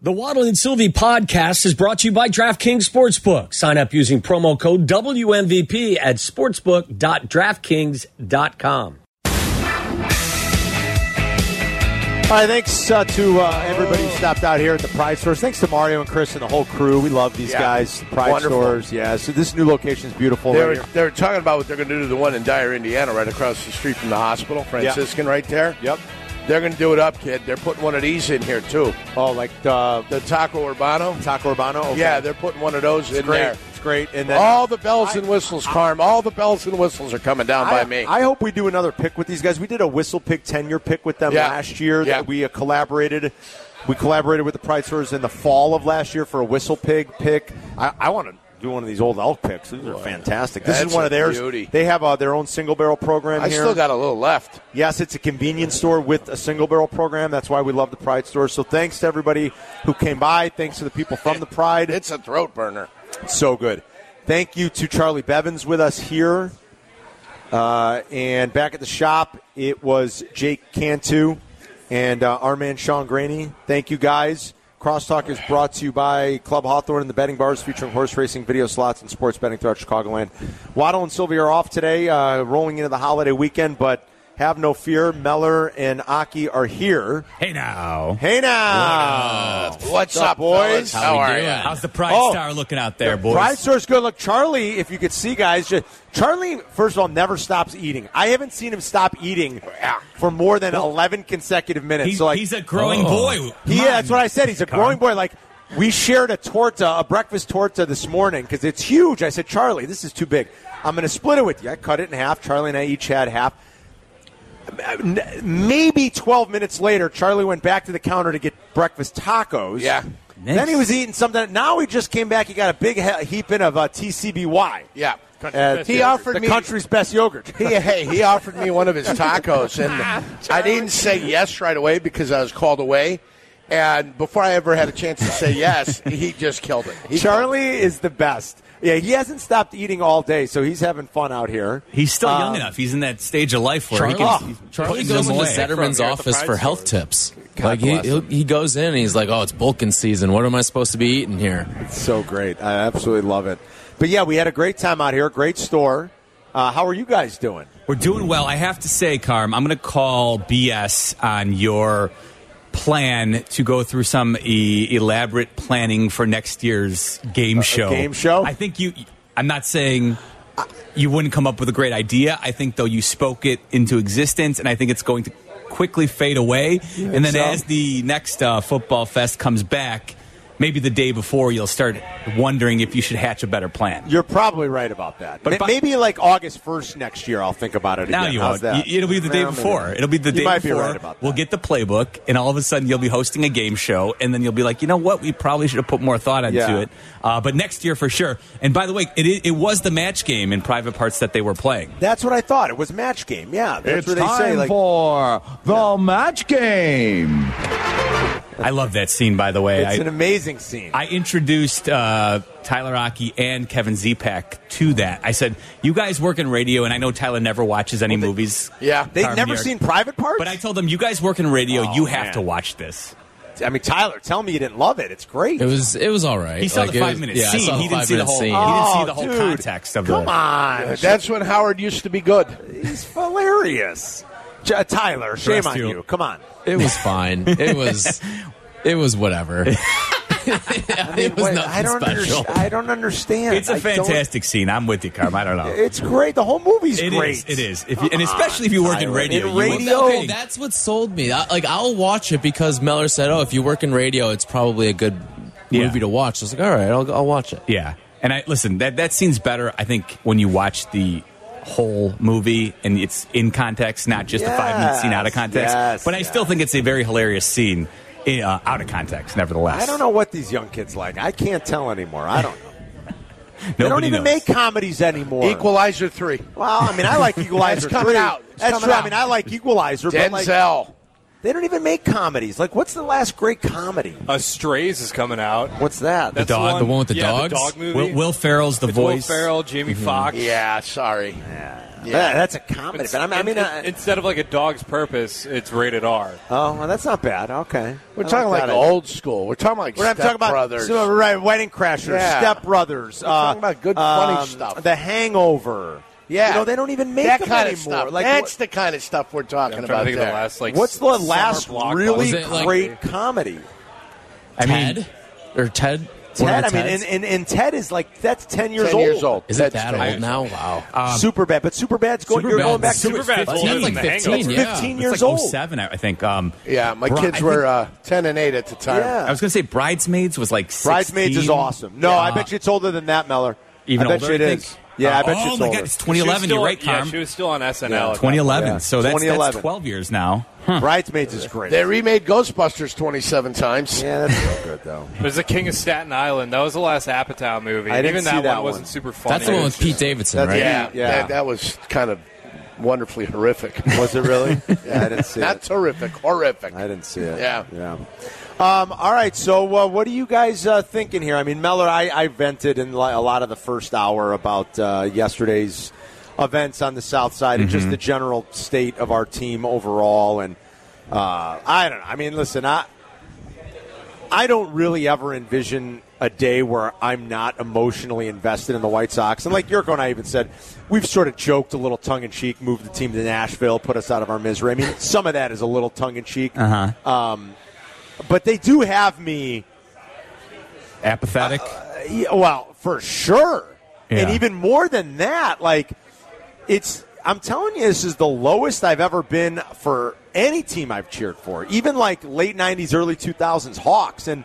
The Waddle and Silvy podcast is brought to you by DraftKings Sportsbook. Sign up using promo code WMVP at sportsbook.draftkings.com. All right, thanks uh, to uh, everybody who stopped out here at the Pride Stores. Thanks to Mario and Chris and the whole crew. We love these Yeah. guys. Pride Wonderful. Stores, yeah. So this new location is beautiful. They right they were talking about what they're going to do to the one in Dyer, Indiana, right across the street from the hospital, Franciscan, right there. Yep. They're going to do it up, kid. They're putting one of these in here too. Oh, like uh, The Taco Urbano. Taco Urbano. Okay. Yeah, they're putting one of those in great. there. It's great. And then All the bells and whistles, Carm. All the bells and whistles are coming down by me. I hope we do another pick with these guys. We did a WhistlePig ten year pick with them Yeah. last year. Yeah. That we uh, collaborated. We collaborated with the Pride Stores in the fall of last year for a WhistlePig pick. I, I want to do one of these old elk picks. These are fantastic. This That's is one of theirs. beauty. They have uh, their own single barrel program I here. still got a little left. Yes, it's a convenience store with a single barrel program. That's why we love the Pride store. So thanks to everybody who came by. Thanks to the people from the Pride. It's a throat burner. so good. Thank you to Charlie Bevins with us here. Uh, and back at the shop, it was Jake Cantu and uh, our man Sean Graney. Thank you guys. Crosstalk is brought to you by Club Hawthorne and the betting bars featuring horse racing, video slots, and sports betting throughout Chicagoland. Waddle and Silvy are off today, uh, rolling into the holiday weekend, but have no fear. Meller and Aki are here. Hey now. Hey now. What's up, up, boys? fellas? How, are you? How's the Pride Oh. Star looking out there, The boys? Pride Store's good. Look, Charlie, if you could see, guys, just, Charlie, first of all, never stops eating. I haven't seen him stop eating for more than 11 consecutive minutes. He's, so, like, he's a growing Oh. boy. he, Come yeah, on. that's what I said. He's a growing boy. Like, we shared a torta, a breakfast torta this morning because it's huge. I said, Charlie, this is too big. I'm going to split it with you. I cut it in half. Charlie and I each had half. N- Maybe 12 minutes later, Charlie went back to the counter to get breakfast tacos. Yeah. Then he was eating something. Now he just came back. He got a big he- heap in of uh, TCBY. Yeah. Uh, He offered the me- country's best yogurt. He, hey, he offered me one of his tacos, and I didn't say yes right away because I was called away. And before I ever had a chance to say yes, he just killed it. He Charlie is the best. Yeah, he hasn't stopped eating all day, so he's having fun out here. He's still young Um, enough. He's in that stage of life where Charlie, he can. he's Charlie goes them into away. Zetterman's From here at the office Pride for Store. health tips. God like he he'll, he goes in and he's like, "Oh, it's bulking season. What am I supposed to be eating here?" It's so great. I absolutely love it. But yeah, we had a great time out here. Great store. Uh, how are you guys doing? We're doing well. I have to say, Carm, I'm going to call BS on your plan to go through some e- elaborate planning for next year's game show. game show? I think you. I'm not saying you wouldn't come up with a great idea. I think though you spoke it into existence, and I think it's going to quickly fade away. and then so? as the next uh, football fest comes back. Maybe the day before, you'll start wondering if you should hatch a better plan. You're probably right about that. But Ma- by- maybe like August 1st next year, I'll think about it Now again. you How's won't. that? Y- It'll be the day Well, maybe. before. It'll be the You day might be before. right about We'll get the playbook, and all of a sudden you'll be hosting a game show, and then you'll be like, you know what? We probably should have put more thought into Yeah. it. Uh, but next year for sure. And by the way, it, it was the match game in private parts that they were playing. That's what I thought. It was match game. Yeah, that's what they say. Like, for the match game. I love that scene. By the way, it's I, an amazing scene. I introduced uh, Tyler Aki and Kevin Zepak to that. I said, "You guys work in radio, and I know Tyler never watches any movies. Yeah. They've Carm never York. seen private parts. But I told them, you guys work in radio. Oh, you have man. to watch this. I mean, Tyler, tell me you didn't love it. It's great. It was it was all right. He saw Like, the five was- minute yeah, scene. saw he didn't see the whole. scene. He didn't see the Oh, whole dude. context of Come the. on, That's when Howard used to be good. he's hilarious. J- Tyler, shame on you. you. Come on. It was fine. It was it was whatever. it was Wait, nothing I don't special. understand. I don't understand. It's a I don't- fantastic scene. I'm with you, Carm. I don't know. It's great. The whole movie's It great. is. It is. If you, and especially if you work in uh-uh. radio. In you radio- Okay, that's what sold me. I, like I'll watch it because Meller said, "Oh, if you work in radio, it's probably a good Yeah. movie to watch." I was like, "All right, I'll, I'll watch it." Yeah. And I listen. That that scene's better. I think when you watch the whole movie and it's in context, not just a five minute scene out of context. yes, but I still think it's a very hilarious scene uh, out of context. Nevertheless, I don't know what these young kids like. I can't tell anymore. I don't know. They don't even knows. make comedies anymore. Equalizer 3. Well, I mean, I like Equalizer. It's coming 3. out. It's That's coming true. I mean, I like Equalizer, but like, Denzel. They don't even make comedies. Like, what's the last great comedy? Uh, Strays is coming out. What's that? That's dog- the one with the yeah, dogs? The dog movie. Will, Will Ferrell's the It's voice. Will Ferrell, Jamie Foxx. Yeah, sorry. Yeah, that's a comedy. But I mean, I mean In- uh, instead of like a dog's purpose, it's rated R. oh, well, that's not bad. Okay, We're I talking like that. old school. We're talking like We're not Step talking about Brothers. so, right, Wedding Crashers, Yeah. Step Brothers. We're talking about good, funny um, stuff. The Hangover. Yeah, you know they don't even make that them kind anymore. of stuff. Like, that's what- the kind of stuff we're talking I'm about to there. the last like. what's the last really Was it, like- great comedy? I Ted or Ted. Ted. I mean, and, and, and Ted is like that's ten years 10 old. years old. is it That's that the- old now? Wow. Um, Super bad, but super bad's going. You're going back to Superbad's That's like 15, Hangover. yeah. 15 It's years like old. 07, I I think. Um, Yeah, my Bri- kids were think- uh, ten and eight at the time. Yeah. I was going to say Bridesmaids was like 16. Bridesmaids is awesome. No, I Uh, bet you it's older than that, Meller. Even I bet older, you it I think? is. Yeah, I uh, bet oh you it's my older. God, it's She was 2011. You're still- right, Yeah, she was still on SNL. Yeah. 2011. Yeah. So that's, 2011. that's 12 years now. Bridesmaids is great. They remade Ghostbusters twenty seven times. yeah, that's real good though. point. There's the King of Staten Island. That was the last Apatow movie. I didn't Even see that, that one wasn't super funny. That's the one with was Pete Davidson, That's- right? Yeah, Yeah. That, that was kind of wonderfully horrific. Was it really? yeah, I didn't see Not it. terrific, horrific. I didn't see it. Yeah. yeah. Um, all right, so uh, what are you guys uh, thinking here? I mean, Meller, I, I vented in a lot of the first hour about uh, yesterday's events on the South Side and just the general state of our team overall. And uh, I don't know. I mean, listen, I I don't really ever envision a day where I'm not emotionally invested in the White Sox. And like Jurko and I even said, we've sort of joked a little tongue in cheek, moved the team to Nashville, put us out of our misery. I mean, some of that is a little tongue in cheek. Uh huh. Um, but they do have me, Apathetic. Uh, yeah, well, for sure. And even more than that, like, it's, I'm telling you, this is the lowest I've ever been for any team I've cheered for, even like late 90s, early 2000s Hawks. And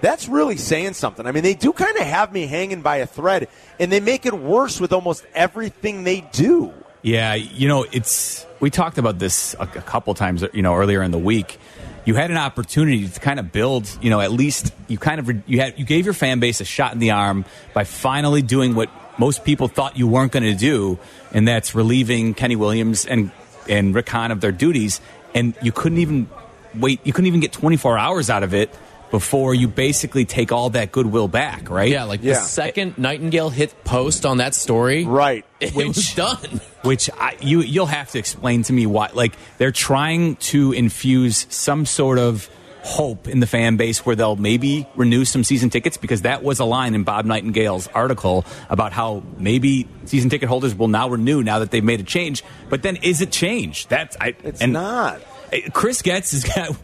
that's really saying something. I mean, they do kind of have me hanging by a thread, and they make it worse with almost everything they do. Yeah, you know, it's we talked about this a, a couple times, you know, earlier in the week. You had an opportunity to kind of build, you know, at least you kind of you had you gave your fan base a shot in the arm by finally doing what most people thought you weren't going to do, and that's relieving Kenny Williams and and Rick Hahn of their duties, and you couldn't even wait. You couldn't even get 24 hours out of it before you basically take all that goodwill back, right? Yeah, like Yeah. the second Nightingale hit post on that story, Right. It Which- was done. which I, you you'll have to explain to me why. Like they're trying to infuse some sort of hope in the fan base where they'll maybe renew some season tickets because that was a line in Bob Nightingale's article about how maybe season ticket holders will now renew now that they've made a change. But then is it change? That's I. It's and not. Chris Getz has got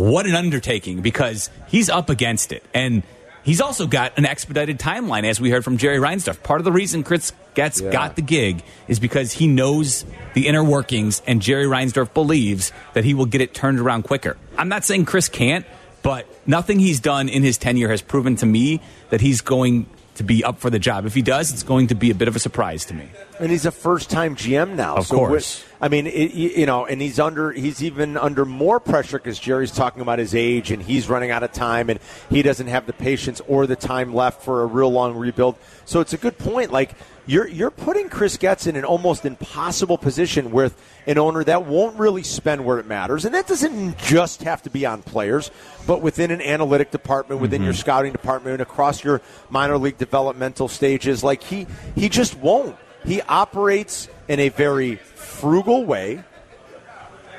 what an undertaking because he's up against it and. He's also got an expedited timeline, as we heard from Jerry Reinsdorf. Part of the reason Chris Getz Yeah. got the gig is because he knows the inner workings, and Jerry Reinsdorf believes that he will get it turned around quicker. I'm not saying Chris can't, but nothing he's done in his tenure has proven to me that he's going to be up for the job. If he does, it's going to be a bit of a surprise to me. And he's a first-time GM now. Of so course. I mean, it, you know, and he's under he's even under more pressure because Jerry's talking about his age and he's running out of time and he doesn't have the patience or the time left for a real long rebuild. So it's a good point. Like you're you're putting Chris Getz in an almost impossible position with an owner that won't really spend where it matters, and that doesn't just have to be on players, but within an analytic department, within your mm-hmm. scouting department, across your minor league developmental stages. Like he he just won't. He operates in a very frugal way.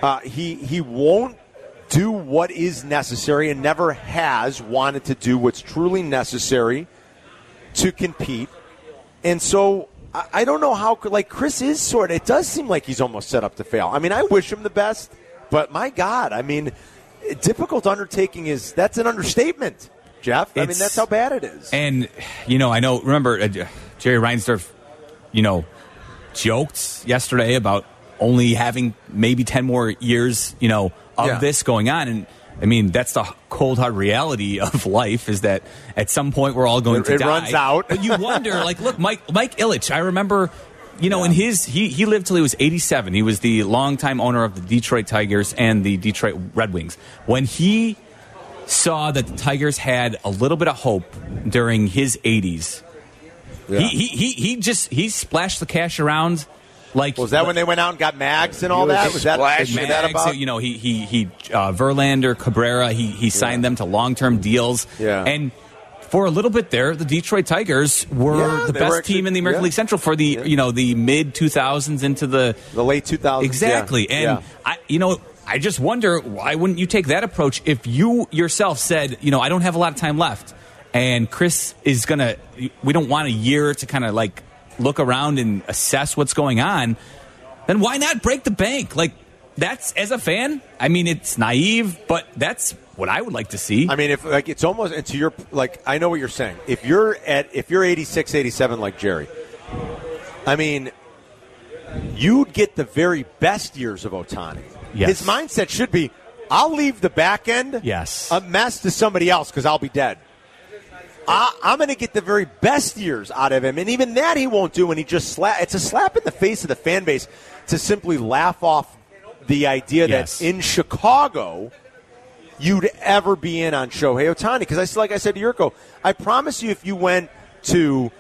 Uh, he he won't do what is necessary and never has wanted to do what's truly necessary to compete. And so I, I don't know how like Chris is sort of it does seem like he's almost set up to fail. I mean, I wish him the best, but my God, I mean, difficult undertaking is that's an understatement, Jeff. I mean, that's how bad it is. And you know, I know. Remember, uh, Jerry Reinsdorf, you know, joked yesterday about only having maybe ten more years, you know, of Yeah. this going on. And I mean, that's the cold hard reality of life is that at some point we're all going It- to it die. runs out. But you wonder, like, look, Mike Mike Ilitch. I remember. You know, in his he he lived till he was 87. He was the longtime owner of the Detroit Tigers and the Detroit Red Wings. When he saw that the Tigers had a little bit of hope during his 80s. Yeah. He, he, he, he just he splashed the cash around like was that when they went out and got mags and all was that? Was that, splashing was that about? you know he he he uh, Verlander Cabrera he he signed them to long term deals Yeah. and for a little bit there, the Detroit Tigers were Yeah, the best were actually- team in the American yeah. League Central for the you know the mid 2000s into the The late 2000s. exactly. yeah. And Yeah. I, you know, I just wonder why wouldn't you take that approach if you yourself said, you know, I don't have a lot of time left, and Chris is gonna. We don't want a year to kind of like look around and assess what's going on. Then why not break the bank? Like that's as a fan. I mean, it's naive, but that's what I would like to see. I mean, if like it's almost and to your like, I know what you're saying. If you're at if you're 86, 87 like Jerry, I mean, you'd get the very best years of Ohtani. Yes. His mindset should be, I'll leave the back end Yes. a mess to somebody else because I'll be dead. I, I'm going to get the very best years out of him, and even that he won't do. And he just slap. It's a slap in the face of the fan base to simply laugh off the idea Yes. that in Chicago you'd ever be in on Shohei Ohtani. Because I, like I said to Jurko, I promise you, if you went to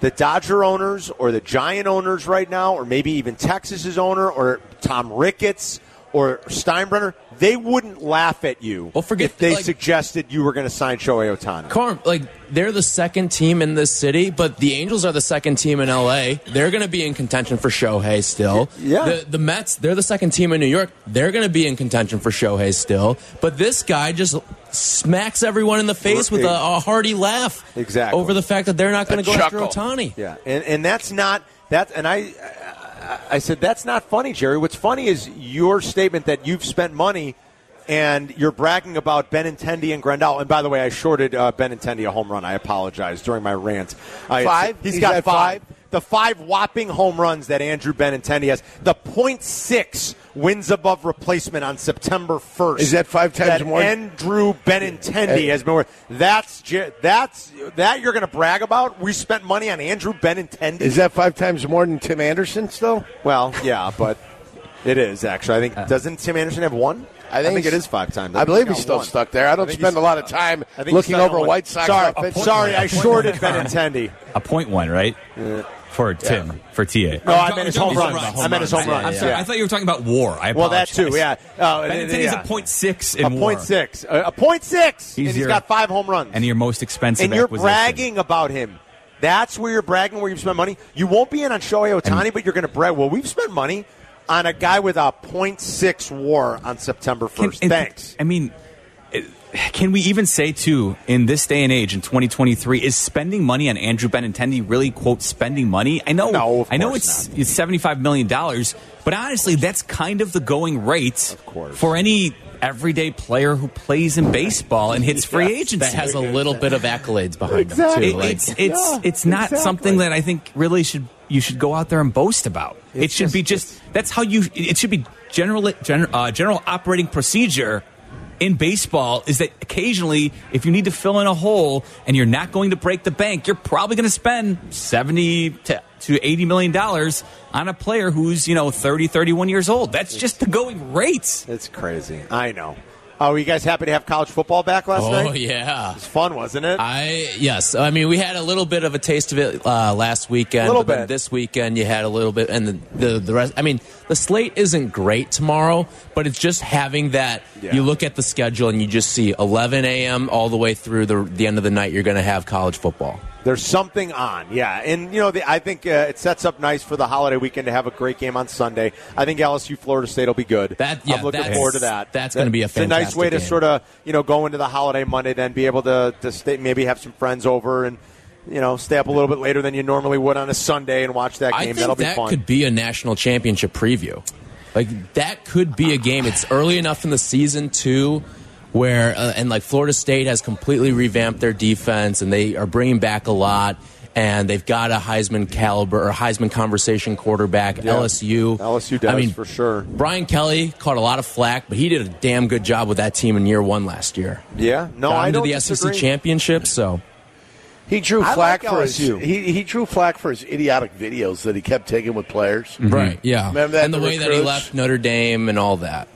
the Dodger owners or the Giant owners right now, or maybe even Texas's owner or Tom Ricketts or Steinbrenner, they wouldn't laugh at you Well, forget- if they like- suggested you were going to sign Shohei Ohtani. Carm, like they're the second team in this city, but the Angels are the second team in LA. They're going to be in contention for Shohei still. Yeah. The, the Mets, they're the second team in New York. They're going to be in contention for Shohei still. But this guy just smacks everyone in the face with a, a hearty laugh. Exactly. Over the fact that they're not going to go after chuckle. Ohtani. Yeah, and and that's not that. And I, I, said that's not funny, Jerry. What's funny is your statement that you've spent money. And you're bragging about Benintendi and Grandal. And by the way, I shorted uh, Benintendi a home run. I apologize during my rant. I- Five? He's He's got five. five? The five whopping home runs that Andrew Benintendi has. The .6 wins above replacement on September 1st. Is that five times that more? Andrew Benintendi uh, has been worth. That's that's that you're going to brag about. We spent money on Andrew Benintendi. Is that five times more than Tim Anderson's still? Well, yeah, but it is actually. I think uh. doesn't Tim Anderson have one? I think, it is five times. I believe he's still one. stuck there. I don't think spend a lot of time I think he's looking over on one. White Sox Sorry, outfits. sorry, I shorted Benintendi. a point one, right? For Tim, for TA. No, Oh, I meant his home runs. I meant his home runs. I'm sorry. Yeah. I thought you were talking about WAR. I Well, that too. Yeah. Uh, Benintendi's yeah. a point six in A WAR. point six. A, a point six. and he's your- got five home runs. and your most expensive. and you're bragging about him. That's where you're bragging, where you spend money. You won't be in on Shohei Ohtani, but you're going to brag. Well, we've spent money on a guy with a .6 WAR on September 1st. and- Thanks. I mean, can we even say too in this day and age in 2023 is spending money on Andrew Benintendi really quote spending money? I know, No, of I know course it's it's 75 million dollars, but honestly, that's kind of the going rate for any everyday player who plays in baseball and hits free agency. That has a little bit of accolades behind Exactly. him It- too. Like, it's it's Yeah, it's not exactly. something that I think really should you should go out there and boast about. It should be just- just that's how you. It should be general general, uh, general operating procedure in baseball is that occasionally if you need to fill in a hole and you're not going to break the bank, you're probably going to spend seventy to, to eighty million dollars on a player who's you know 30, 31 years old. That's just the going rates. It's crazy. I know. Oh, were you guys happy to have college football back last oh night? Oh yeah. It was fun, wasn't it? I yes, I mean we had a little bit of a taste of it uh, last weekend. A Little but then bit. This weekend you had a little bit, and the, the the rest. I mean the slate isn't great tomorrow, but it's just having that. Yeah. You look at the schedule and you just see 11 a.m. all the way through the the end of the night. You're going to have college football. There's something on, yeah, and you know, the, I think uh, it sets up nice for the holiday weekend to have a great game on Sunday. I think LSU Florida State will be good. That- yeah, I'm looking forward to that. that's gonna be a It's a nice fantastic way to sort of you know go into the holiday Monday, then be able to to stay, maybe have some friends over and you know stay up a little bit later than you normally would on a Sunday and watch that game. I think That'll be fun. that could be a national championship preview. Like that could be a game. It's early enough in the season too, where uh, and like Florida State has completely revamped their defense and they are bringing back a lot. And they've got a Heisman caliber or Heisman conversation quarterback. LSU, LSU does, I mean, for sure. Brian Kelly caught a lot of flack, but he did a damn good job with that team in year one last year. yeah, no, got I don't the disagree. SEC championship, so He drew I flack like for his LSU. he, he drew flack for his idiotic videos that he kept taking with players. right, yeah, Remember that, and the, the way that he left Notre Dame and all that.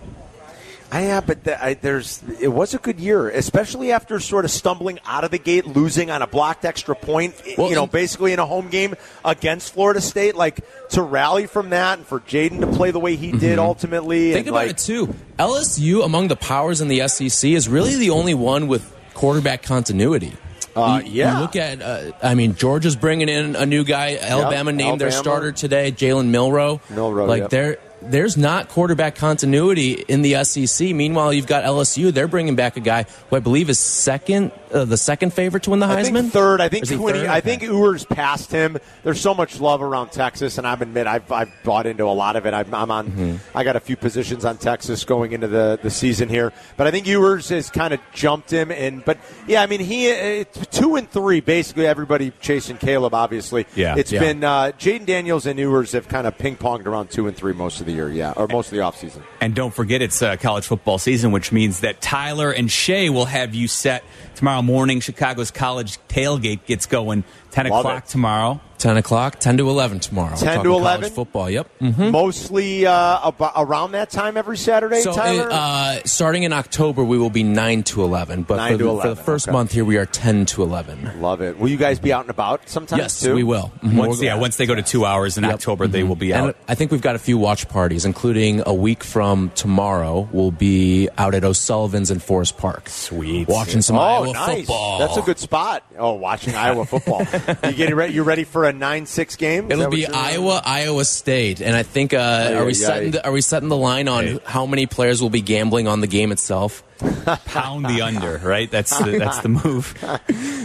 I, yeah, but the, I, there's it was a good year, especially after sort of stumbling out of the gate, losing on a blocked extra point. Well, you know, basically in a home game against Florida State, like to rally from that and for Jayden to play the way he did ultimately. Mm-hmm. Think and, about like, it too. LSU among the powers in the SEC is really the only one with quarterback continuity. Uh, You- yeah. You look at, uh, I mean, Georgia's bringing in a new guy. Alabama named their starter today, Jalen Milroe. Milroe, like yep. there, there's not quarterback continuity in the SEC. Meanwhile, you've got LSU. They're bringing back a guy who I believe is second, uh, the second favorite to win the I Heisman. think third. I think is he when he, third? I think Ewers passed him. There's so much love around Texas, and I admit I've, I've bought into a lot of it. I'm, I'm on. Mm-hmm. I got a few positions on Texas going into the, the season here, but I think Ewers has kind of jumped him. And but yeah, I mean he uh, two and three basically everybody chasing Caleb. Obviously, Yeah. It's Yeah. been uh, Jayden Daniels and Ewers have kind of ping ponged around two and three most of the year. Yeah, or most of the offseason. And don't forget, it's uh, college football season, which means that Tyler and Shay will have you set tomorrow morning. Chicago's college tailgate gets going 10 Love o'clock it. tomorrow. 10 o'clock, 10 to 11 tomorrow. We're 10 to talking college 11? football. Yep. Mostly uh, about, around that time every Saturday. So, Tyler. uh, starting in October, we will be 9 to 11. But 9 for, to the, for the first okay. month here, we are 10 to 11. Love it. Will you guys be out and about sometimes Yes, too? we will. Mhm. Once, We'll- yeah, once they go to two hours in Yep. October, they will be And out. I think we've got a few watch parties, including a week from tomorrow. We'll be out at O'Sullivan's in Forest Park. Sweet. Watching some Oh, Iowa nice. football. That's a good spot. Oh, watching Iowa football. you getting ready? You ready for a nine-six game? Is It'll be you're- Iowa, Iowa State, and I think uh, Ay, are we ay, setting ay. the, are we setting the line on Hey. how many players will be gambling on the game itself? Pound the under, right? That's the, that's the move.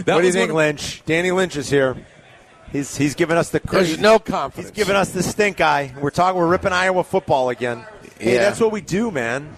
That What do you think, one of- Lynch? Danny Lynch is here. He's he's giving us the There's he's- no He's giving us the stink eye. We're talking. We're ripping Iowa football again. Hey, Yeah. that's what we do, man.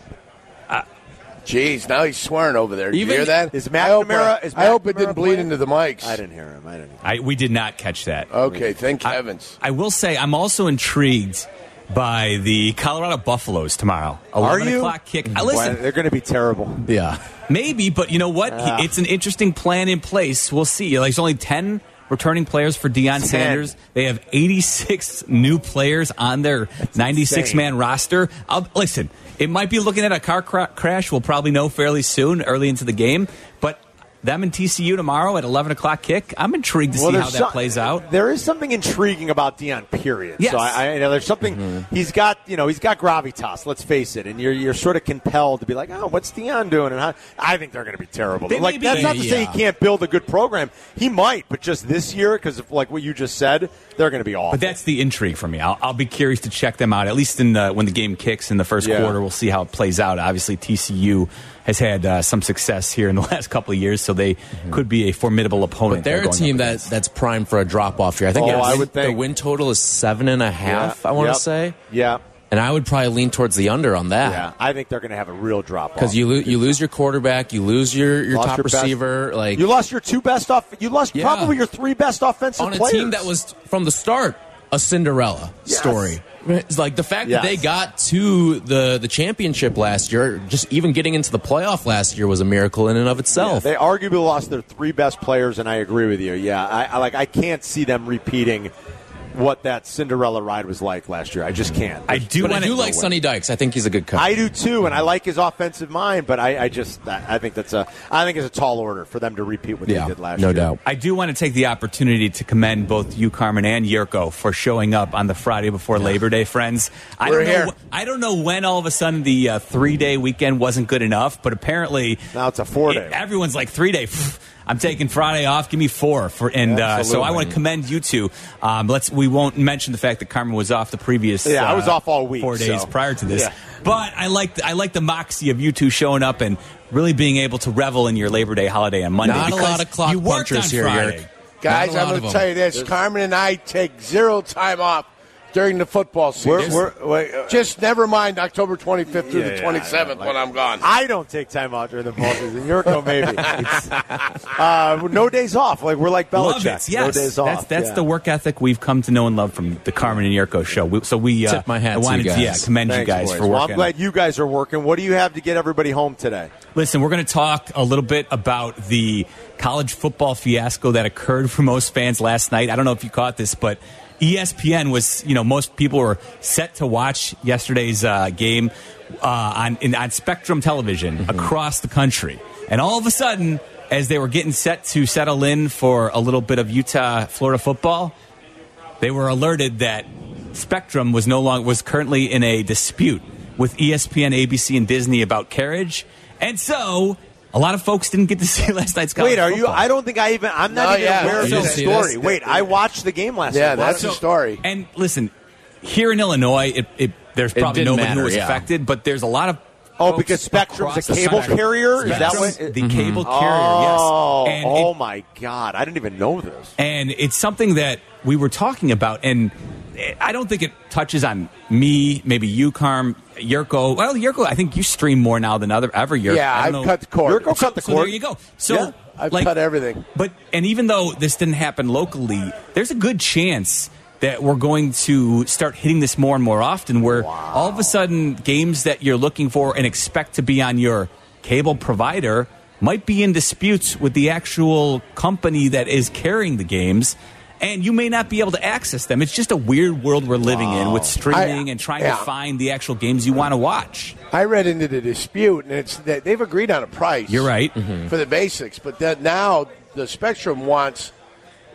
Jeez, now he's swearing over there. Did Even- you hear that? Is Matt I hope, Namara- uh, is I hope it didn't bleed playing? into the mics. I didn't hear him. I didn't. I, we did not catch that. Okay, thank I- heavens. I, will say I'm also intrigued by the Colorado Buffaloes tomorrow. Are 11 you? o'clock kick. I Boy, listen, they're going to be terrible. Yeah. maybe, but you know what? Ah. It's an interesting plan in place. We'll see. Like, there's only 10 returning players for Deion 10. Sanders. They have 86 new players on their 96 man roster. I'll, listen, it might be looking at a car cra- crash. We'll probably know fairly soon, early into the game. But them and TCU tomorrow at 11 o'clock kick. I'm intrigued to see how there's that some- plays out. There is something intriguing about Deion. Period. Yes. So I, I you know there's something Mm-hmm. he's got. You know he's got gravitas. Let's face it. And you're you're sort of compelled to be like, oh, what's Deion doing? And how, I think they're going to be terrible. They like be. that's not to say he can't build a good program. He might, but just this year because of like what you just said, they're going to be awful. But that's the intrigue for me. I'll, I'll be curious to check them out. At least in the, when the game kicks in the first Yeah. quarter, we'll see how it plays out. Obviously, TCU has had uh, some success here in the last couple of years, so they could be a formidable opponent. But they're a team up that that's primed for a drop off here. I think Oh, their I win- would think. their win total is seven and a half. Yeah. I want to Yep. say, yeah. and I would probably lean towards the under on that. Yeah, I think they're going to have a real drop Because you lo- you lose your quarterback, you lose your, your Lost top your best- receiver, like you lost your two best off. You lost Yeah. probably your three best offensive on a players. team that was from the start a Cinderella Yes. story. It's like the fact that they got to the the championship last year, just even getting into the playoff last year was a miracle in and of Yeah, itself. they arguably lost their three best players, and I agree with you. Yeah, I, I like. I can't see them repeating what that Cinderella ride was like last year. I just can't. I do but I do like Sonny Dykes. I think he's a good coach. I do too, and I like his offensive mind. But I, I just, I I think that's a, I think it's a tall order for them to repeat what yeah, they did last no year. No doubt. I do want to take the opportunity to commend both you, Carmen, and Jurko for showing up on the Friday before Labor Day, friends. I We're don't know. here. wh- I don't know when all of a sudden the uh, three day weekend wasn't good enough, but apparently Now it's a four day. it- everyone's like three day. I'm taking Friday off. Give me four for, and uh, so I want to commend you two. Um, let's. We won't mention the fact that Carmen was off the previous. Yeah, I uh, was off all week, four days so- prior to this. Yeah. But I like I like the moxie of you two showing up and really being able to revel in your Labor Day holiday on Monday. Not a lot of clock you punchers on here, Friday. Yerk. Guys, Not a I'm going to tell you this. Carmen and I take zero time off during the football season. We're, we're, wait, uh, Just never mind October 25th through Yeah, the yeah, 27th like- when I'm gone. I don't take time out during the ball season. Jurko maybe. It's, uh, no days off. Like we're like Belichick. Love it. Yes, No days off. that's that's Yeah. the work ethic we've come to know and love from the Carmen and Jurko show. We, so we uh, Tip my hat I to you wanted guys. yeah commend Thanks, you guys boys. for Well, working. I'm glad you guys are working. What do you have to get everybody home today? Listen, we're going to talk a little bit about the college football fiasco that occurred for most fans last night. I don't know if you caught this, but ESPN was, you know, most people were set to watch yesterday's uh, game uh, on in, on Spectrum Television across the country, and all of a sudden, as they were getting set to settle in for a little bit of Utah Florida football, they were alerted that Spectrum was no longer was currently in a dispute with ESPN, ABC, and Disney about carriage, and so a lot of folks didn't get to see last night's college Wait, are you? I don't think I even. I'm not No, even yeah. aware of You this story. this? Wait, I watched the game last Yeah, night. that's What? a story. And listen, here in Illinois, it, it, there's probably didn't nobody matter, who was yeah. affected, but there's a lot of. Oh, folks because Spectrum's across a the cable spectrum. carrier? Is that Spectrum's what- the mm-hmm. cable carrier? Oh, yes. And oh it- my God! I didn't even know this. and it's something that we were talking about and I don't think it touches on me, maybe you, Carm, Jurko. Well, Jurko, I think you stream more now than other ever. Jurko. Yeah, I've know. cut the cord. Jurko cut the So cord. there you go. So Yeah, I've like, cut everything. But and even though this didn't happen locally, there's a good chance that we're going to start hitting this more and more often. Where all of a sudden, games that you're looking for and expect to be on your cable provider might be in disputes with the actual company that is carrying the games. And you may not be able to access them. It's just a weird world we're living in with streaming I- and trying yeah. to find the actual games you want to watch. I read into the dispute, and it's that they've agreed on a price. You're right. Mm-hmm. for the basics, but that now the Spectrum wants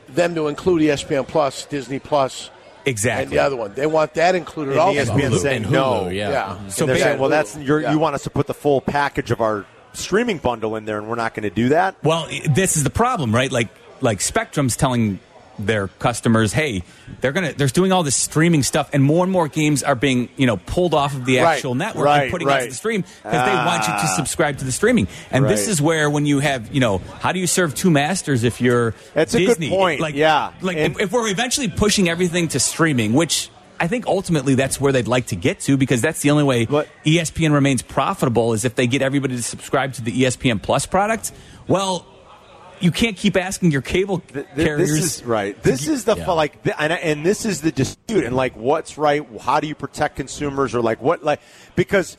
them to include ESPN Plus, Disney Plus, Exactly. and the other one. They want that included And also. ESPN saying And no. Hulu, yeah. Yeah. Mm-hmm. So So they're saying, well, that's you're, Yeah. you want us to put the full package of our streaming bundle in there, and we're not going to do that. Well, this is the problem, right? Like, like Spectrum's telling their customers, "Hey, they're gonna, they're doing all this streaming stuff, and more and more games are being, you know, pulled off of the Right, actual network right, and putting right. onto the stream because they want you to Ah. subscribe to the streaming." And this is where, when you have, you know, how do you serve two masters if you're That's a good point, Like, yeah. like And- if, if we're eventually pushing everything to streaming, which. I think ultimately that's where they'd like to get to because that's the only way But- ESPN remains profitable is if they get everybody to subscribe to the ESPN Plus product. Well, you can't keep asking your cable Th- th- carriers. This is right. This is the Yeah. like, th- and, and this is the dispute, and like, what's right? How do you protect consumers, or like, what, like, because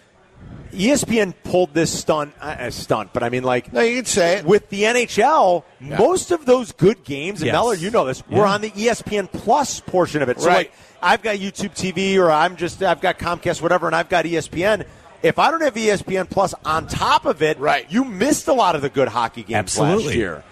ESPN pulled this stunt, uh, uh, stunt, but I mean, like, No, you can say it. with the NHL, most of those good games, and Yes. Meller, you know this, were Yeah. on the ESPN Plus portion of it. So, Right. like, I've got YouTube TV, or I'm just, I've got Comcast, whatever, and I've got ESPN. If I don't have ESPN Plus on top of it, Right. you missed a lot of the good hockey games last year.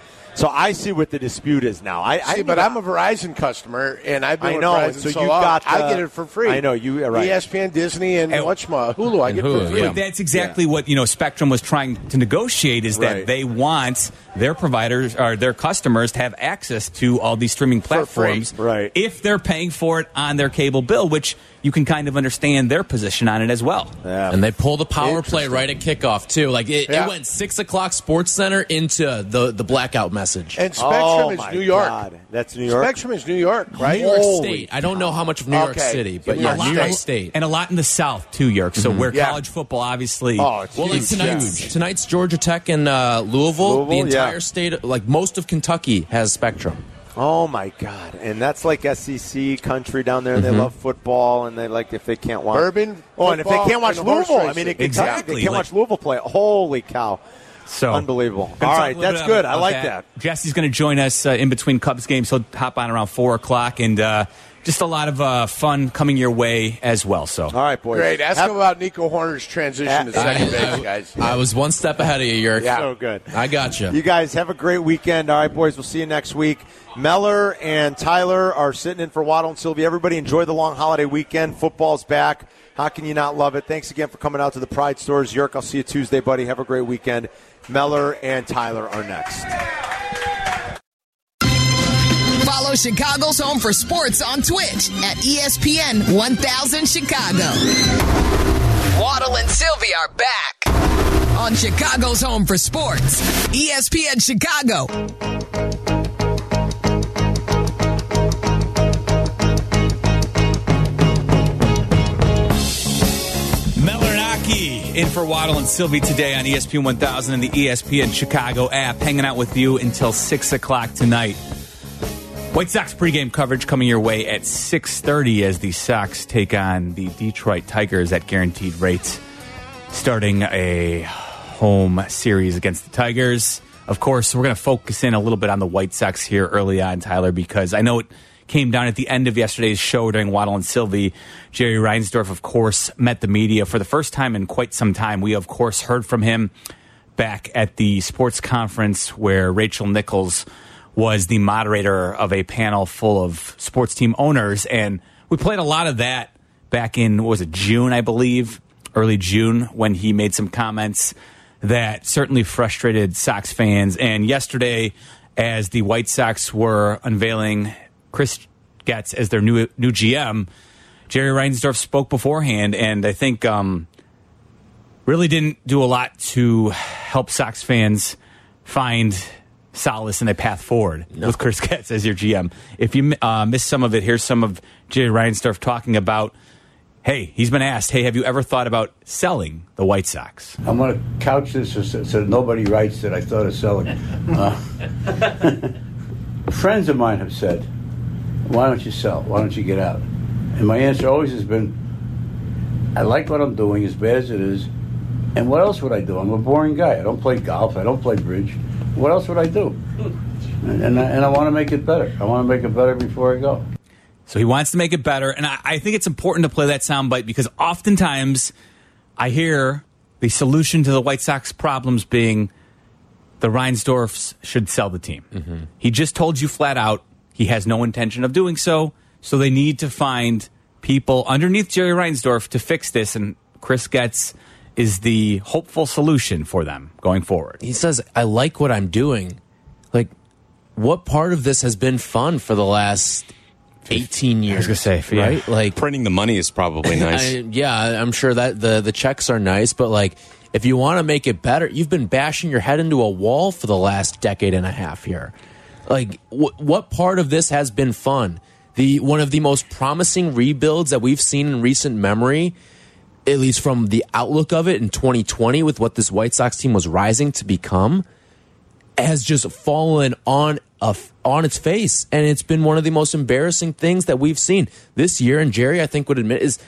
So I see what the dispute is now. I, I See, but I'm a Verizon customer, and I've been I with know, Verizon so so you've long. got I get it for free. I know, you- right. ESPN, Disney, and, And- whatchamacallit, Hulu. I And get for free. yeah. That's exactly what you know Spectrum was trying to negotiate is that Right. they want their providers or their customers to have access to all these streaming platforms Right. if they're paying for it on their cable bill, which you can kind of understand their position on it as well. Yeah. And they pull the power play right at kickoff too. Like it, Yeah. it went six o'clock Sports Center into the the blackout message. And Spectrum oh is New York. God. That's New York. Spectrum is New York, right? New York Holy State. I don't know how much of New York Okay. City, but yeah, New York State. State. and a lot in the South too, York. So where Yeah. college football obviously. Oh, it's Well, like huge. tonight's Yeah. tonight's Georgia Tech and uh, Louisville, Louisville, the entire yeah. state, like most of Kentucky, has Spectrum. Oh my God! And that's like SEC country down there. Mm-hmm. They love football, and they like if they can't watch Bourbon, Oh, and if they can't watch Louisville, I mean, it, Exactly. They can't Like- watch Louisville play. Holy cow! So Unbelievable. All right, that's good. I like that. Jesse's going to join us uh, in between Cubs games. He'll hop on around four o'clock, and uh, just a lot of uh, fun coming your way as well. So All right, boys. Great. Ask Have- him about Nico Hoerner's transition to I- second base, guys. I was one step ahead of you, Yerk. Yeah. So good. I got you. You guys have a great weekend. All right, boys. We'll see you next week. Meller and Tyler are sitting in for Waddle and Silvy. Everybody enjoy the long holiday weekend. Football's back. How can you not love it? Thanks again for coming out to the Pride Stores. Yerk, I'll see you Tuesday, buddy. Have a great weekend. Meller and Tyler are next. Follow Chicago's Home for Sports on Twitch at ESPN 1000 Chicago. Waddle and Silvy are back on Chicago's Home for Sports, ESPN Chicago. Meller and Aki in for Waddle and Silvy today on ESPN 1000 and the ESPN Chicago app, hanging out with you until six o'clock tonight. White Sox pregame coverage coming your way at 6:30 as the Sox take on the Detroit Tigers at guaranteed rates, starting a home series against the Tigers. Of course, we're going to focus in a little bit on the White Sox here early on, Tyler, because I know it came down at the end of yesterday's show during Waddle and Silvy. Jerry Reinsdorf, of course, met the media for the first time in quite some time. We, of course, heard from him back at the sports conference where Rachel Nichols was the moderator of a panel full of sports team owners. And we played a lot of that back in, was it, June, I believe, early June, when he made some comments that certainly frustrated Sox fans. And yesterday, as the White Sox were unveiling Chris Getz as their new new GM, Jerry Reinsdorf spoke beforehand, and I think um, really didn't do a lot to help Sox fans find solace in a path forward with Chris Getz as your GM. If you uh, missed some of it, here's some of Jerry Reinsdorf talking about. Hey, he's been asked, hey, have you ever thought about selling the White Sox? I'm going to couch this so, so nobody writes that I thought of selling. Uh, friends of mine have said, "Why don't you sell? Why don't you get out?" And my answer always has been, "I like what I'm doing, as bad as it is. And what else would I do? I'm a boring guy. I don't play golf. I don't play bridge. What else would I do? And, and I, and I want to make it better. I want to make it better before I go." So he wants to make it better. And I, I think it's important to play that soundbite because oftentimes I hear the solution to the White Sox problems being the Reinsdorfs should sell the team. Mm-hmm. He just told you flat out he has no intention of doing so. So they need to find people underneath Jerry Reinsdorf to fix this. And Chris Getz is the hopeful solution for them going forward. He says, I like what I'm doing. Like, what part of this has been fun for the last 18 years? I was gonna say, yeah. right? Like, Printing the money is probably nice. I, yeah, I'm sure that the the checks are nice, but like if you want to make it better, you've been bashing your head into a wall for the last decade and a half here. Like wh what part of this has been fun? The one of the most promising rebuilds that we've seen in recent memory, at least from the outlook of it in 2020 with what this White Sox team was rising to become has just fallen on a, on its face, and it's been one of the most embarrassing things that we've seen this year. And Jerry, I think, would admit is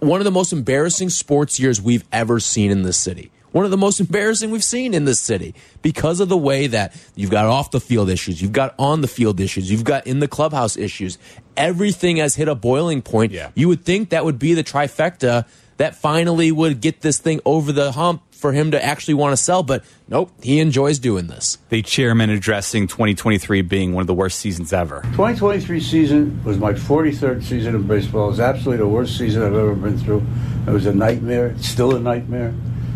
one of the most embarrassing sports years we've ever seen in this city. One of the most embarrassing we've seen in this city because of the way that you've got off the field issues, you've got on the field issues, you've got in the clubhouse issues. Everything has hit a boiling point. Yeah. You would think that would be the trifecta that finally would get this thing over the hump for him to actually want to sell, but nope, he enjoys doing this. The chairman addressing 2023 being one of the worst seasons ever. 2023 season was my 43rd season in baseball. It was absolutely the worst season I've ever been through. It was a nightmare. It's still a nightmare.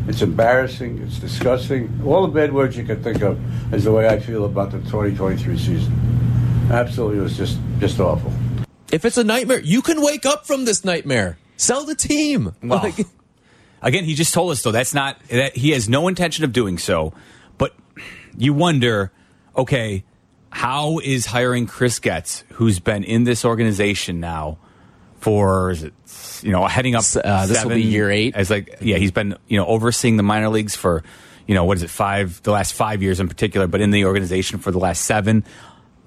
It's embarrassing. It's disgusting. All the bad words you could think of is the way I feel about the 2023 season. Absolutely, it was just just awful. If it's a nightmare, you can wake up from this nightmare. Sell the team. Well, Like- Again, he just told us though that's not that he has no intention of doing so. But you wonder, okay, how is hiring Chris Getz, who's been in this organization now for is it you know heading up Uh, this will be year eight. as like yeah he's been you know overseeing the minor leagues for you know what is it five the last five years in particular, but in the organization for the last seven.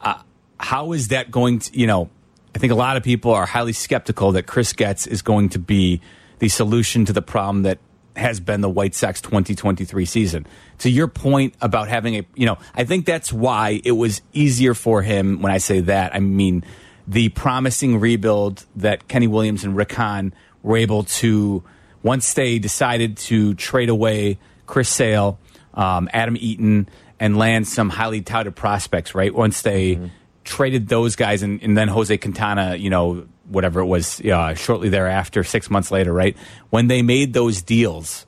Uh, how is that going to you know? I think a lot of people are highly skeptical that Chris Getz is going to be the solution to the problem that has been the White Sox 2023 season. To your point about having a, you know, I think that's why it was easier for him. When I say that, I mean the promising rebuild that Kenny Williams and Rick Hahn were able to, once they decided to trade away Chris Sale, um, Adam Eaton, and land some highly touted prospects, right? Once they traded those guys and, and then Jose Quintana, you know, whatever it was, uh, shortly thereafter, six months later, right? When they made those deals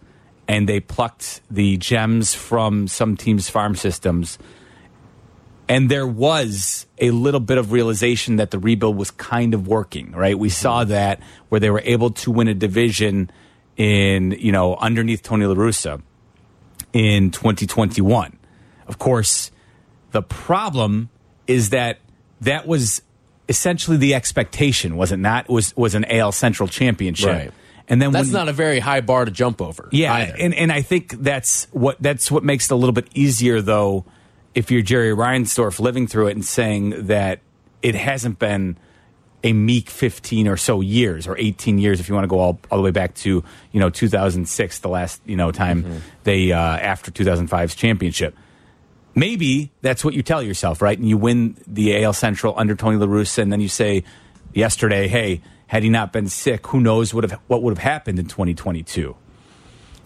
and they plucked the gems from some teams' farm systems, and there was a little bit of realization that the rebuild was kind of working, right? We saw that where they were able to win a division in, you know, underneath Tony La Russa in 2021. Of course, the problem is that that was essentially the expectation, was it not? It was was an AL Central championship. Right. And then That's when, not a very high bar to jump over. yeah, either. and and I think that's what that's what makes it a little bit easier though if you're Jerry Reinsdorf living through it and saying that it hasn't been a meek 15 or so years or 18 years if you want to go all, all the way back to you know 2006 the last you know time they uh, after 2005's championship maybe that's what you tell yourself right? And you win the AL Central under Tony La Russa and then you say yesterday hey had he not been sick who knows what have, what would have happened in 2022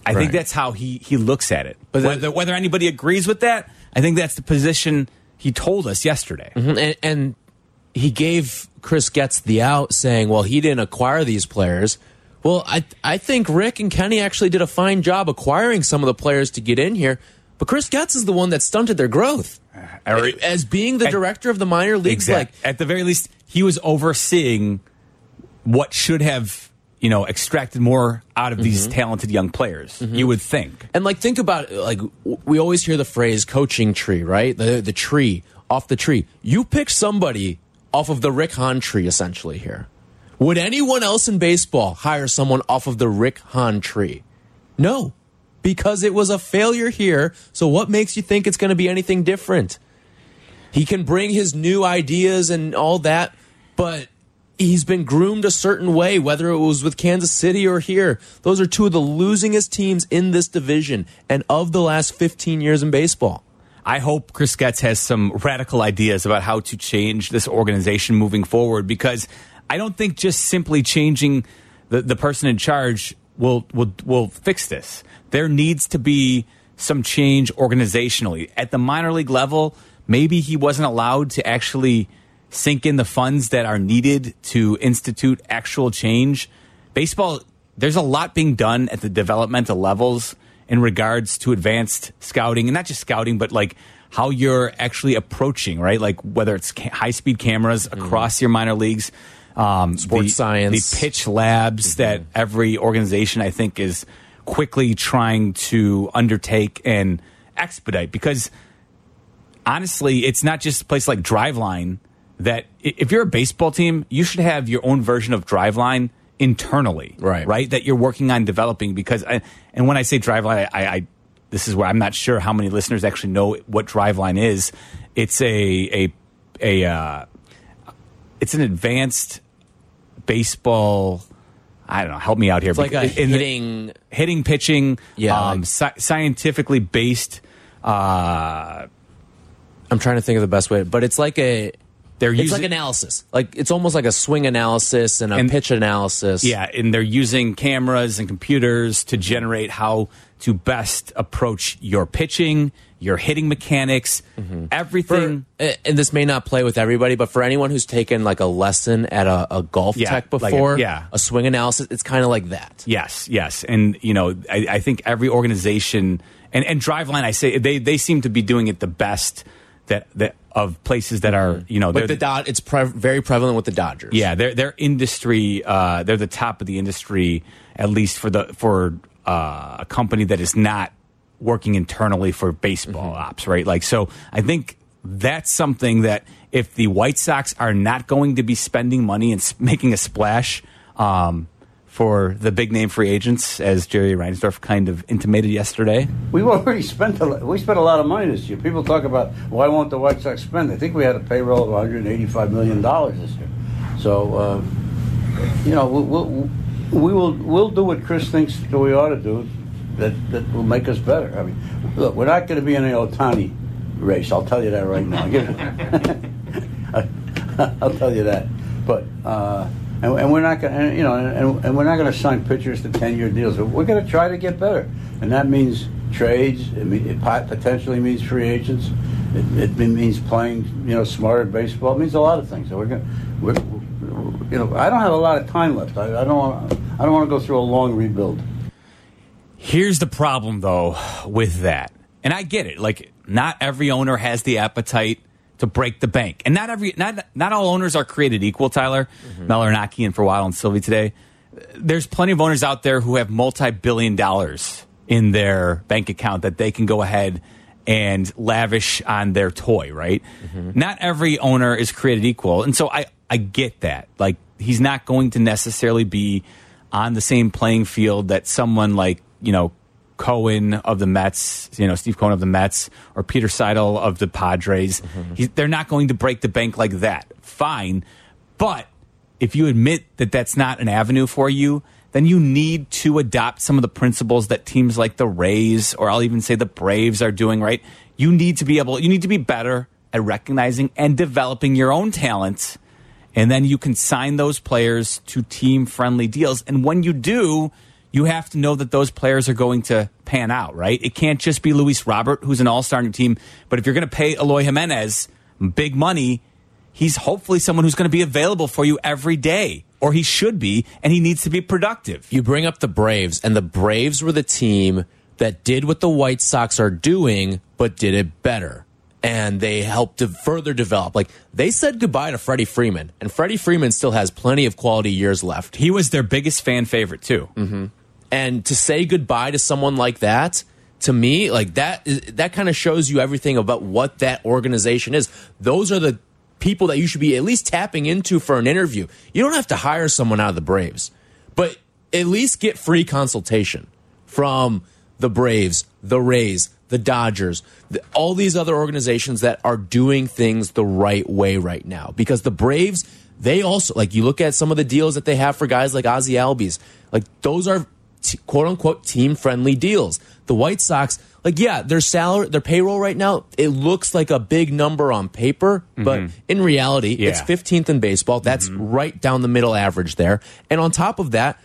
I think that's how he he looks at it. But whether whether anybody agrees with that I think that's the position he told us yesterday. Mhm, and, and he gave Chris Getz the out, saying, "Well, he didn't acquire these players. Well, I I think Rick and Kenny actually did a fine job acquiring some of the players to get in here, but Chris Getz is the one that stunted their growth. Uh, or- As being the At- director of the minor leagues, Exact- like at the very least, he was overseeing what should have you know extracted more out of these mm-hmm. talented young players. Mm-hmm. You would think. And like, think about it, like we always hear the phrase "coaching tree," right? The the tree off the tree. You pick somebody off of the Rick Hahn tree, essentially. Here, would anyone else in baseball hire someone off of the Rick Hahn tree? No, because it was a failure here. So what makes you think it's going to be anything different? He can bring his new ideas and all that, but he's been groomed a certain way, whether it was with Kansas City or here. Those are two of the losingest teams in this division and of the last 15 years in baseball. I hope Chris Getz has some radical ideas about how to change this organization moving forward because I don't think just simply changing the, the person in charge will, will will fix this. There needs to be some change organizationally. At the minor league level, maybe he wasn't allowed to actually sink in the funds that are needed to institute actual change. Baseball, there's a lot being done at the developmental levels in regards to advanced scouting, and not just scouting, but like how you're actually approaching, right? Like whether it's high speed cameras across mm-hmm. your minor leagues, um, Sports the, science. the pitch labs that every organization I think is quickly trying to undertake and expedite because honestly, it's not just a place like Driveline that if you're a baseball team, you should have your own version of Driveline internally, Right. Right, that you're working on developing. Because, I, and when I say Driveline, I, I this is where I'm not sure how many listeners actually know what Driveline is. It's a a a uh, it's an advanced baseball. I don't know. Help me out here. It's like a In the- hitting. hitting, pitching, Yeah, um, like- sci- scientifically based. Uh, I'm trying to think of the best way, but it's like a. They're it's using- like analysis. Like it's almost like a swing analysis and a And- pitch analysis. Yeah, and they're using cameras and computers to generate how to best approach your pitching, your hitting mechanics, For, everything. and this may not play with everybody, but for anyone who's taken like a lesson at a, a golf Yeah, tech like a- before, yeah. a swing analysis, it's kind of like that. Yes, yes, and you know, I, I think every organization and and Driveline, I say they they seem to be doing it the best that that of places that are you know But the Dod, it's pre- very prevalent with the Dodgers. Yeah, they're they're industry. Uh, they're the top of the industry, at least for the for uh, a company that is not working internally for baseball ops, right? Like, so I think that's something that if the White Sox are not going to be spending money and making a splash um, for the big name free agents, as Jerry Reinsdorf kind of intimated yesterday, We've already spent a lot, we spent a lot of money this year. People talk about why won't the White Sox spend? I think we had a payroll of 185 million dollars this year. So, uh, you know, we'll, we'll, we will we'll do what Chris thinks that we ought to do. That that will make us better. I mean, look, we're not going to be in an Ohtani race. I'll tell you that right now. I'll tell you that. But uh, and, and we're not going, to you know, and, and we're not going to sign pitchers to ten-year deals. We're going to try to get better, and that means trades. It, mean, it potentially means free agents. It, it means playing, you know, smarter baseball. It means a lot of things. So we're going, we're, you know, I don't have a lot of time left. I, I don't, want, I don't want to go through a long rebuild. Here's the problem, though, with that. And I get it. Like, not every owner has the appetite to break the bank, and not every not not all owners are created equal. Tyler, mm-hmm. Meller and Aki, and for a while, and Silvy today. There's plenty of owners out there who have multi-billion dollars in their bank account that they can go ahead and lavish on their toy. Right? Mm-hmm. Not every owner is created equal, and so I I get that. Like, he's not going to necessarily be on the same playing field that someone like you know Cohen of the Mets, you know Steve Cohen of the Mets, or Peter Seidler of the Padres. Mm-hmm. He, they're not going to break the bank like that. Fine, but if you admit that that's not an avenue for you, then you need to adopt some of the principles that teams like the Rays or I'll even say the Braves are doing. Right? You need to be able. You need to be better at recognizing and developing your own talents and then you can sign those players to team friendly deals. And when you do, you have to know that those players are going to pan out, right? It can't just be Luis Robert, who's an all star on your team. But if you're going to pay Eloy Jimenez big money, he's hopefully someone who's going to be available for you every day or he should be, and he needs to be productive. You bring up the Braves, and the Braves were the team that did what the White Sox are doing, but did it better. And they helped to further develop. Like they said goodbye to Freddie Freeman, and Freddie Freeman still has plenty of quality years left. He was their biggest fan favorite too. Mm-hmm. And to say goodbye to someone like that, to me, like that, that kind of shows you everything about what that organization is. Those are the people that you should be at least tapping into for an interview. You don't have to hire someone out of the Braves, but at least get free consultation from the Braves, the Rays, the Dodgers, the, all these other organizations that are doing things the right way right now. Because the Braves, they also like you look at some of the deals that they have for guys like Ozzy Albies, like those are quote unquote team friendly deals. The White Sox, like yeah, their salary, their payroll right now, it looks like a big number on paper, but Mhm. in reality, it's 15th in baseball. That's right down the middle average there. And on top of that,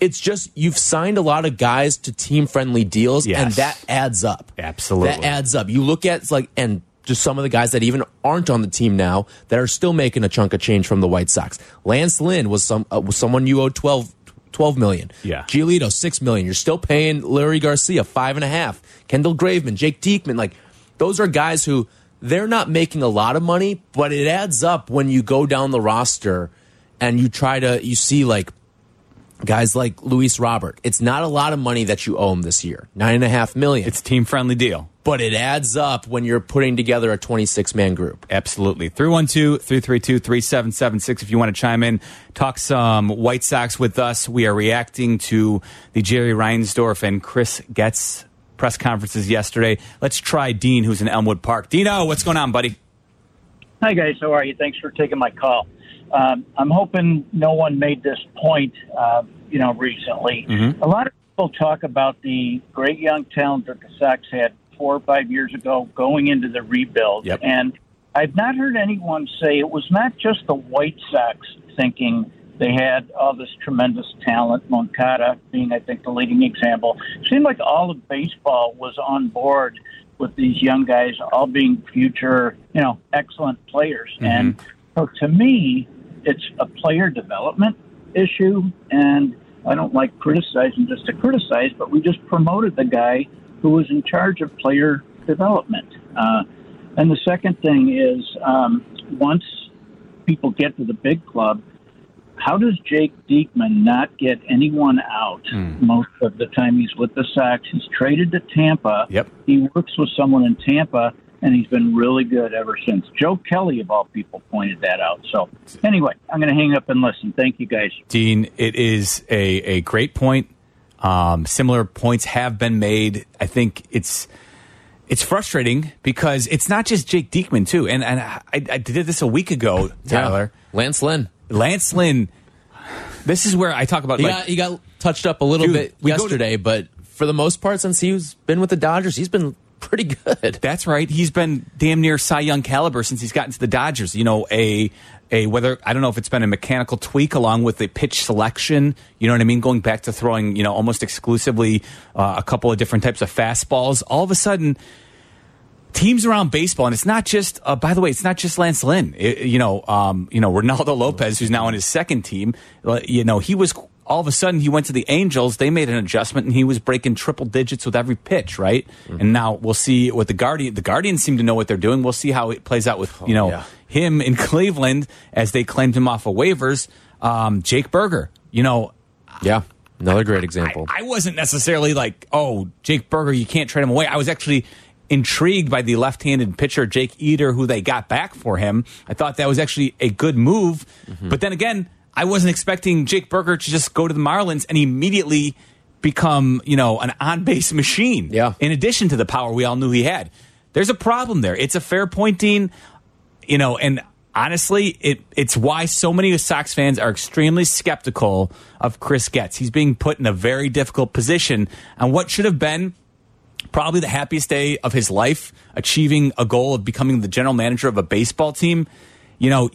it's just you've signed a lot of guys to team friendly deals, and that adds up. Absolutely. That adds up. You look at like and just some of the guys that even aren't on the team now that are still making a chunk of change from the White Sox. Lance Lynn was some uh, was someone you owed 12, 12 million. Yeah. Giolito six million. You're still paying Leury Garcia five and a half. Kendall Graveman, Jake Diekman, like those are guys who they're not making a lot of money, but it adds up when you go down the roster and you try to you see like guys like Luis Robert. It's not a lot of money that you owe him this year. Nine and a half million. It's a team friendly deal. But it adds up when you're putting together a 26 man group. Absolutely. 312 332 3776 if you want to chime in, talk some White Sox with us. We are reacting to the Jerry Reinsdorf and Chris Getz press conferences yesterday. Let's try Dean, who's in Elmwood Park. Dino, what's going on, buddy? Hi, guys. How are you? Thanks for taking my call. Um, I'm hoping no one made this point, uh, you know, recently. Mhm. A lot of people talk about the great young talent that the Sox had four or five years ago going into the rebuild. Yep. And I've not heard anyone say it was not just the White Sox thinking they had all this tremendous talent, Moncada being, I think, the leading example. It seemed like all of baseball was on board with these young guys all being future, you know, excellent players. And so to me, it's a player development issue. And I don't like criticizing just to criticize, but we just promoted the guy who was in charge of player development. Uh, and the second thing is um, once people get to the big club, how does Jake Diekman not get anyone out most of the time he's with the Sox? He's traded to Tampa. Yep. He works with someone in Tampa, and he's been really good ever since. Joe Kelly, of all people, pointed that out. So, anyway, I'm going to hang up and listen. Thank you, guys. Dean, it is a, a great point. Um, similar points have been made. I think it's it's frustrating because it's not just Jake Diekman too, and and I, I did this a week ago, Tyler. Lance Lynn. Lance Lynn. This is where I talk about He, like got, he got touched up a little Dude, bit we go to- yesterday, but for the most part, since he's been with the Dodgers, he's been pretty good. That's right. He's been damn near Cy Young caliber since he's gotten to the Dodgers. You know, a a whether I don't know if it's been a mechanical tweak along with the pitch selection. You know what I mean? Going back to throwing, you know, almost exclusively uh, a couple of different types of fastballs. All of a sudden, teams around baseball, and it's not just. Uh, by the way, it's not just Lance Lynn. It- you know, um, you know, Reynaldo Lopez, who's now on his second team. uh, You know, he was all of a sudden he went to the Angels. They made an adjustment, and he was breaking triple digits with every pitch, right? And now we'll see what the Guardian. The Guardians seem to know what they're doing. We'll see how it plays out with you know yeah. him in Cleveland as they claimed him off of waivers. Um, Jake Burger, you know, Yeah, another great example. I wasn't necessarily like, oh, Jake Burger, you can't trade him away. I was actually intrigued by the left-handed pitcher Jake Eder, who they got back for him. I thought that was actually a good move. But then again, I wasn't expecting Jake Burger to just go to the Marlins and immediately become, you know, an on-base machine. Yeah. In addition to the power we all knew he had. There's a problem there. It's a fair point, Dean you know, and honestly, it it's why so many Sox fans are extremely skeptical of Chris Getz. He's being put in a very difficult position on what should have been probably the happiest day of his life, achieving a goal of becoming the general manager of a baseball team. You know,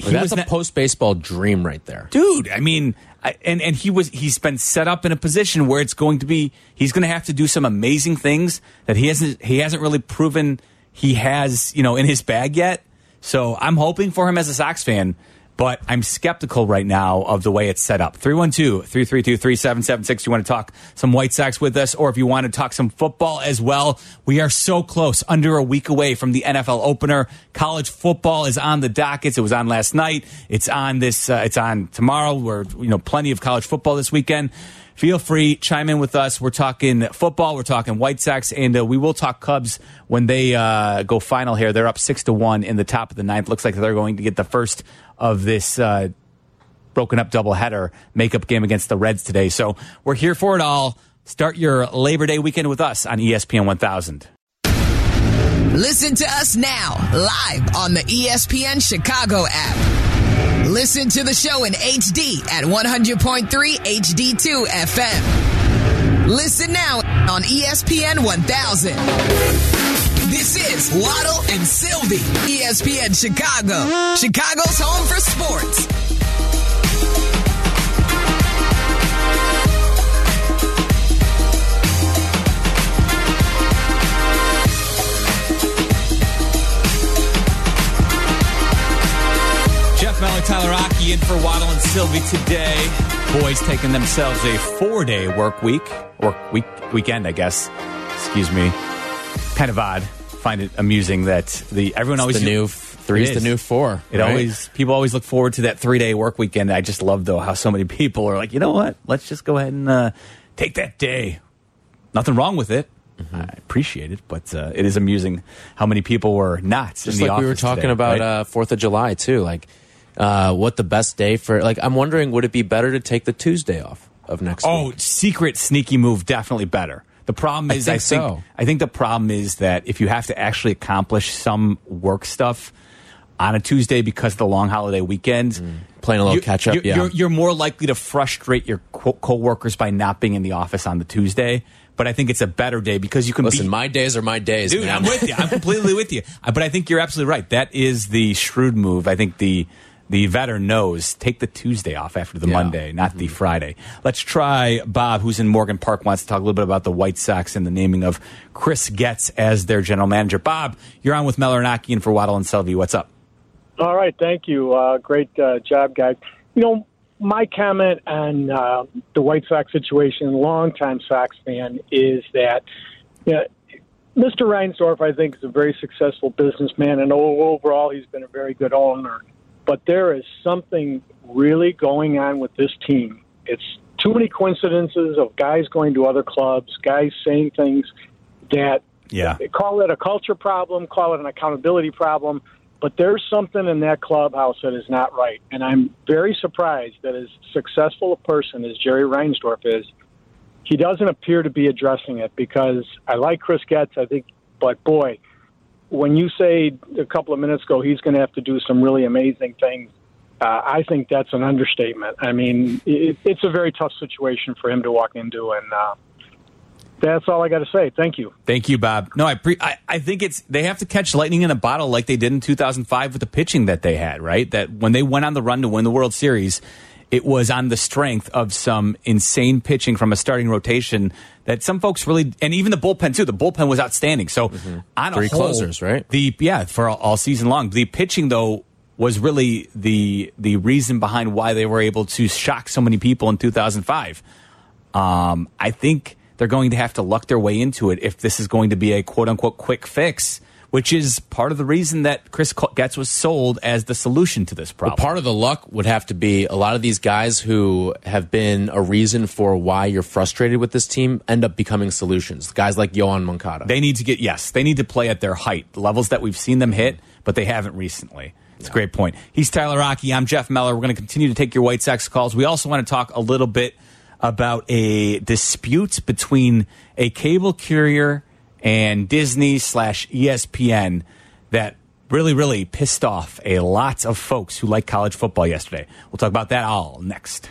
he, he That's was a not- post baseball dream right there. dude. I mean, I, and and he was he's been set up in a position where it's going to be he's going to have to do some amazing things that he hasn't he hasn't really proven he has you know in his bag yet. So I'm hoping for him as a Sox fan, but I'm skeptical right now of the way it's set up. 312 332 3776. You want to talk some White Sox with us, or if you want to talk some football as well, we are so close, under a week away from the NFL opener. College football is on the dockets. It was on last night. It's on this, uh, it's on tomorrow. We're, you know, plenty of college football this weekend. Feel free, chime in with us. We're talking football, we're talking White Sox, and uh, we will talk Cubs when they uh, go final here. They're up six to one in the top of the ninth. Looks like they're going to get the first of this uh, broken up doubleheader makeup game against the Reds today. So we're here for it all. Start your Labor Day weekend with us on ESPN 1000. Listen to us now, live on the ESPN Chicago app. Listen to the show in HD at 100.3 HD2 FM. Listen now on ESPN 1000. This is Waddle and Silvy, ESPN Chicago, Chicago's home for sports. Meller, Tyler Rocky in for Waddle and Silvy today. Boys taking themselves a four day work week, or week weekend, I guess. Excuse me. Kind of odd. Find it amusing that the everyone It's always the new three is the new four. It right? always people always look forward to that three day work weekend. I just love though how so many people are like, you know what? Let's just go ahead and uh, take that day. Nothing wrong with it. Mm-hmm. I appreciate it, but uh, it is amusing how many people were not just in the like we were talking today, about right? uh, Fourth of July too. Like, uh, what the best day for? Like, I'm wondering, would it be better to take the Tuesday off of next week? Oh, week? secret sneaky move, definitely better. The problem is, I think think, so. I think the problem is that if you have to actually accomplish some work stuff on a Tuesday because of the long holiday weekend, Mm. Playing a little you- catch up, you're, yeah. you're, you're more likely to frustrate your co- coworkers by not being in the office on the Tuesday. But I think it's a better day because you can Listen, be, my days are my days, Dude, man. I'm with you. I'm completely with you. But I think you're absolutely right. That is the shrewd move. I think the the veteran knows take the Tuesday off after the Yeah. Monday, not the Friday. Let's try Bob, who's in Morgan Park, wants to talk a little bit about the White Sox and the naming of Chris Getz as their general manager. Bob, you're on with Meller and Aki and for Waddle and Silvy. What's up? All right, thank you. Uh, great uh, job, guys. You know, my comment on uh, the White Sox situation, longtime Sox fan, is that you know, Mr. Reinsdorf, I think, is a very successful businessman, and overall, he's been a very good owner. But there is something really going on with this team. It's too many coincidences of guys going to other clubs, guys saying things that Yeah. call it a culture problem, call it an accountability problem, but there's something in that clubhouse that is not right. And I'm very surprised that as successful a person as Jerry Reinsdorf is, he doesn't appear to be addressing it because I like Chris Getz, I think, but boy, when you say a couple of minutes ago he's going to have to do some really amazing things, uh, I think that's an understatement. I mean, it, it's a very tough situation for him to walk into, and uh, that's all I got to say. Thank you. Thank you, Bob. No, I, pre- I I think it's they have to catch lightning in a bottle like they did in 2005 with the pitching that they had. Right, that when they went on the run to win the World Series, it was on the strength of some insane pitching from a starting rotation that some folks really, and even the bullpen too. The bullpen was outstanding. So on Mm-hmm. Three whole, closers, right? The yeah for all, all season long. The pitching though was really the the reason behind why they were able to shock so many people in 2005. Um, I think they're going to have to luck their way into it if this is going to be a quote unquote quick fix, which is part of the reason that Chris Getz was sold as the solution to this Well, problem. part of the luck would have to be a lot of these guys who have been a reason for why you're frustrated with this team end up becoming solutions. Guys like Yoán Moncada. They need to get yes, they need to play at their height, the levels that we've seen them hit, but they haven't recently. It's a great point. He's Tyler Rocky. I'm Jeff Meller. We're going to continue to take your White Sox calls. We also want to talk a little bit about a dispute between a cable carrier and Disney slash ESPN that really, really pissed off a lot of folks who like college football yesterday. We'll talk about that all next.